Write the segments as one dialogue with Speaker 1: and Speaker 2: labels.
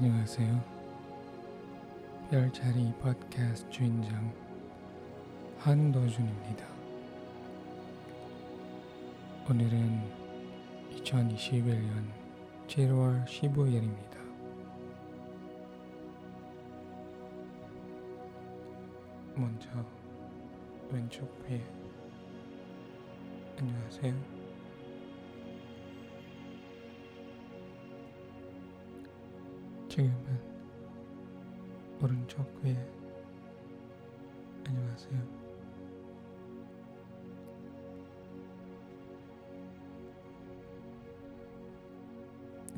Speaker 1: 안녕하세요. 별자리 팟캐스트 주인장 한도준입니다. 오늘은 2021년 7월 15일입니다. 먼저 왼쪽 귀에 안녕하세요. 지금은 오른쪽 귀에 안녕하세요.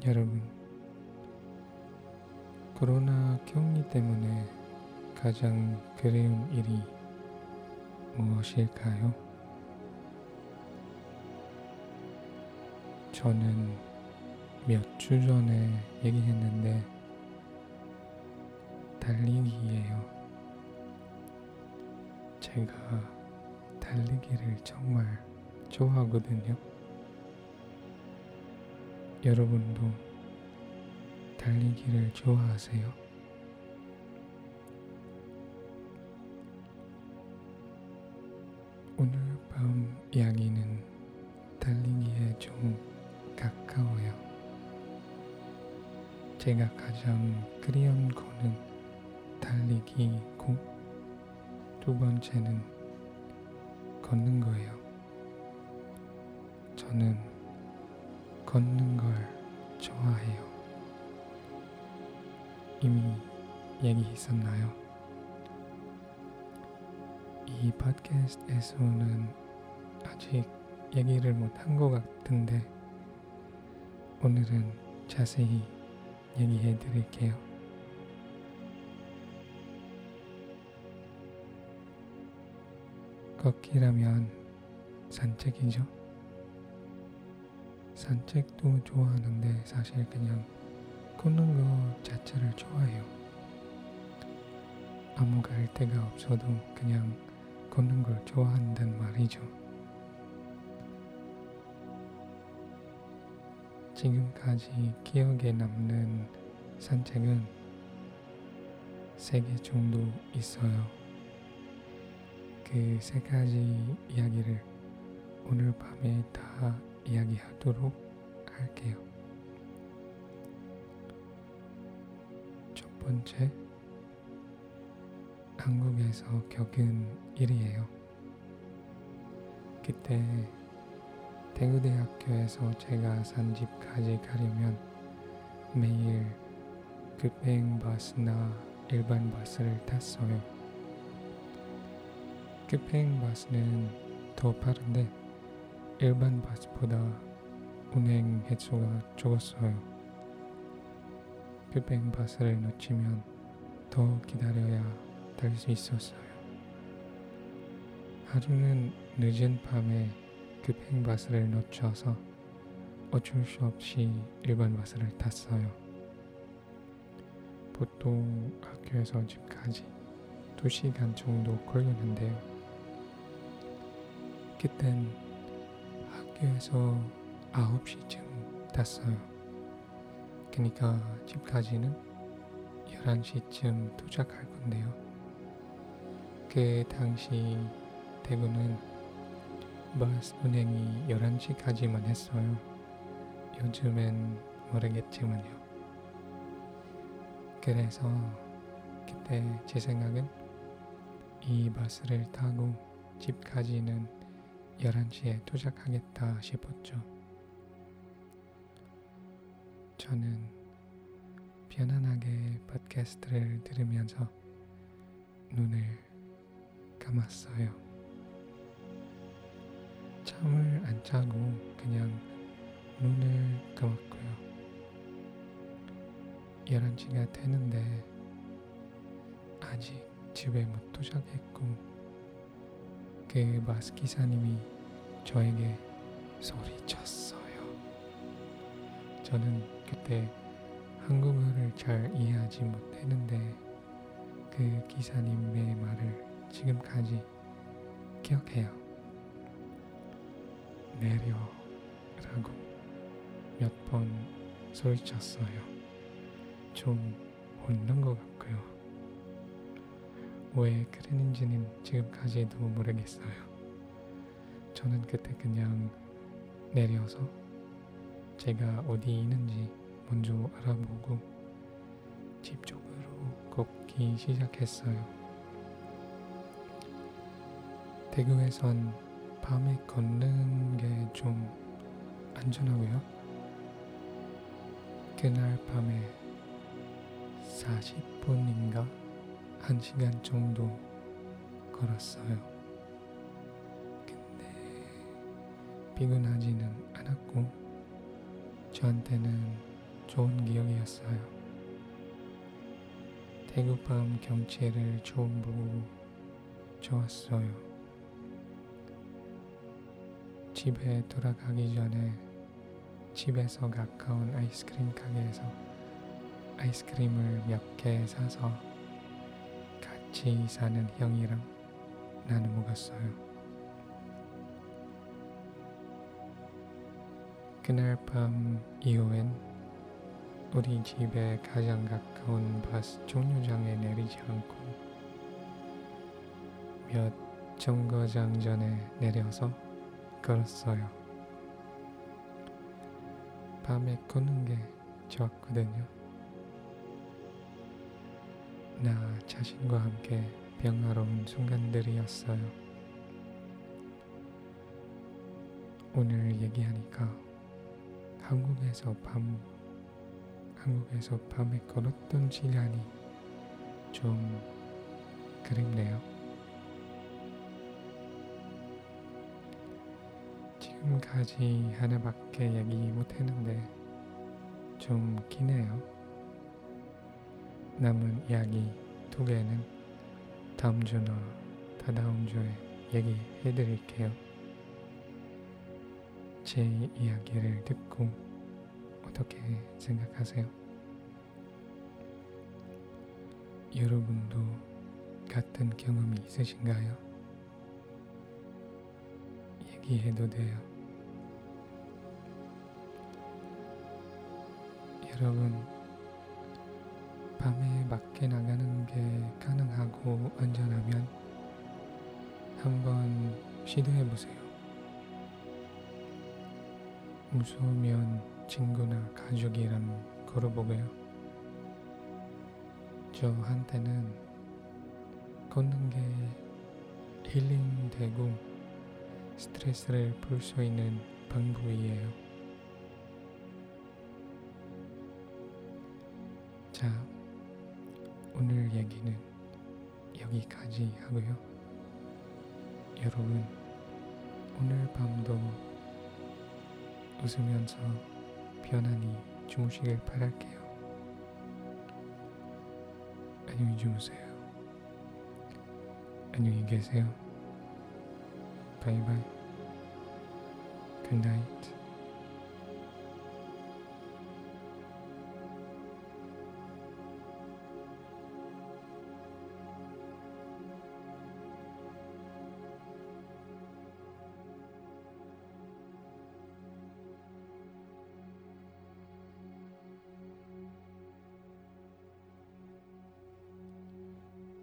Speaker 1: 여러분, 코로나 격리 때문에 가장 그리운 일이 무엇일까요? 저는 몇 주 전에 얘기했는데 달리기예요. 제가 달리기를 정말 좋아하거든요. 여러분도 달리기를 좋아하세요? 오늘 밤 이야기는 달리기에 좀 가까워요. 제가 가장 그리운 거는 달리기고 두 번째는 걷는 거예요. 저는 걷는 걸 좋아해요. 이미 얘기했었나요? 이 팟캐스트에서는 아직 얘기를 못한 것 같은데 오늘은 자세히 얘기해 드릴게요. 걷기라면 산책이죠. 산책도 좋아하는데 사실 그냥 걷는 거 자체를 좋아해요. 아무 갈 데가 없어도 그냥 걷는 걸 좋아한단 말이죠. 지금까지 기억에 남는 산책은 세 개 정도 있어요. 그 세 가지 이야기를 오늘 밤에 다 이야기하도록 할게요. 첫 번째, 한국에서 겪은 일이에요. 그때 대구대학교에서 제가 산 집까지 가려면 매일 급행 버스나 일반 버스를 탔어요. 급행 버스는 더 빠른데 일반 버스보다 운행 횟수가 적었어요. 급행 버스를 놓치면 더 기다려야 탈 수 있었어요. 하루는 늦은 밤에 급행 버스를 놓쳐서 어쩔 수 없이 일반 버스를 탔어요. 보통 학교에서 집까지 2시간 정도 걸렸는데요. 그땐 학교에서 9시쯤 탔어요. 그니까 집까지는 11시쯤 도착할 건데요. 그 당시 대구는 버스 운행이 11시까지만 했어요. 요즘엔 모르겠지만요. 그래서 그때 제 생각은 이 버스를 타고 집까지는 11시에 도착하겠다 싶었죠. 저는 편안하게 팟캐스트를 들으면서 눈을 감았어요. 잠을 안 자고 그냥 눈을 감았고요. 11시가 되는데 아직 집에 못 도착했고 그 버스 기사님이 저에게 소리쳤어요. 저는 그때 한국어를 잘 이해하지 못했는데 그 기사님의 말을 지금까지 기억해요. 내려라고 몇 번 소리쳤어요. 좀 혼난 것 같고요. 왜 그랬는지는 지금까지도 모르겠어요. 저는 그때 그냥 내려서 제가 어디 있는지 먼저 알아보고 집 쪽으로 걷기 시작했어요. 대구에선 밤에 걷는 게 좀 안전하고요. 그날 밤에 40분인가 1시간 정도 걸었어요. 근데 피곤하지는 않았고 저한테는 좋은 기억이었어요. 대구 밤 경치를 처음 보고 좋았어요. 집에 돌아가기 전에 집에서 가까운 아이스크림 가게에서 아이스크림을 몇 개 사서 같이 사는 형이랑 나눠 먹었어요. 그날 밤 이후엔 우리 집에 가장 가까운 버스 종류장에 내리지 않고 몇 정거장 전에 내려서 걸었어요. 밤에 걷는 게 좋았거든요. 나 자신과 함께 평화로운 순간들이었어요. 오늘 얘기하니까 한국에서 밤 한국에서 밤에 걸었던 시간이 좀 그립네요. 지금까지 하나밖에 얘기 못했는데 좀 기네요. 남은 이야기 두 개는 다음 주나 다다음 주에 얘기해 드릴게요. 제 이야기를 듣고 어떻게 생각하세요? 여러분도 같은 경험이 있으신가요? 얘기해도 돼요. 여러분, 밤에 밖에 나가는 게 가능하고 안전하면 한번 시도해 보세요. 무서우면 친구나 가족이랑 걸어보고요. 저한테는 걷는 게 힐링되고 스트레스를 풀 수 있는 방법이에요. 자, 오늘 얘기는 여기까지 하고요. 여러분, 오늘 밤도 웃으면서 편안히 주무시길 바랄게요. 안녕히 주무세요. 안녕히 계세요. 바이바이. Night.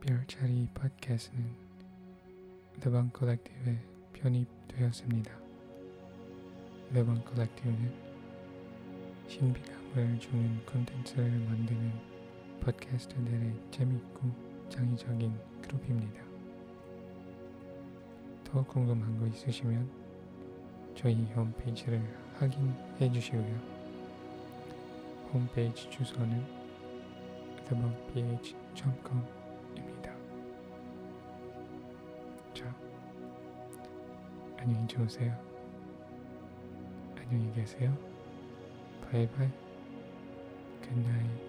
Speaker 1: 별자리 팟캐스트는 더방 컬렉티브에 편입되었습니다. 더방 컬렉티브는 신비감을 주는 콘텐츠를 만드는 팟캐스트들의 재밌고 창의적인 그룹입니다. 더 궁금한 거 있으시면 저희 홈페이지를 확인해 주시고요. 홈페이지 주소는 thebumpph.com 안녕히 주무세요. 안녕히 계세요. 바이바이. 굿나잇.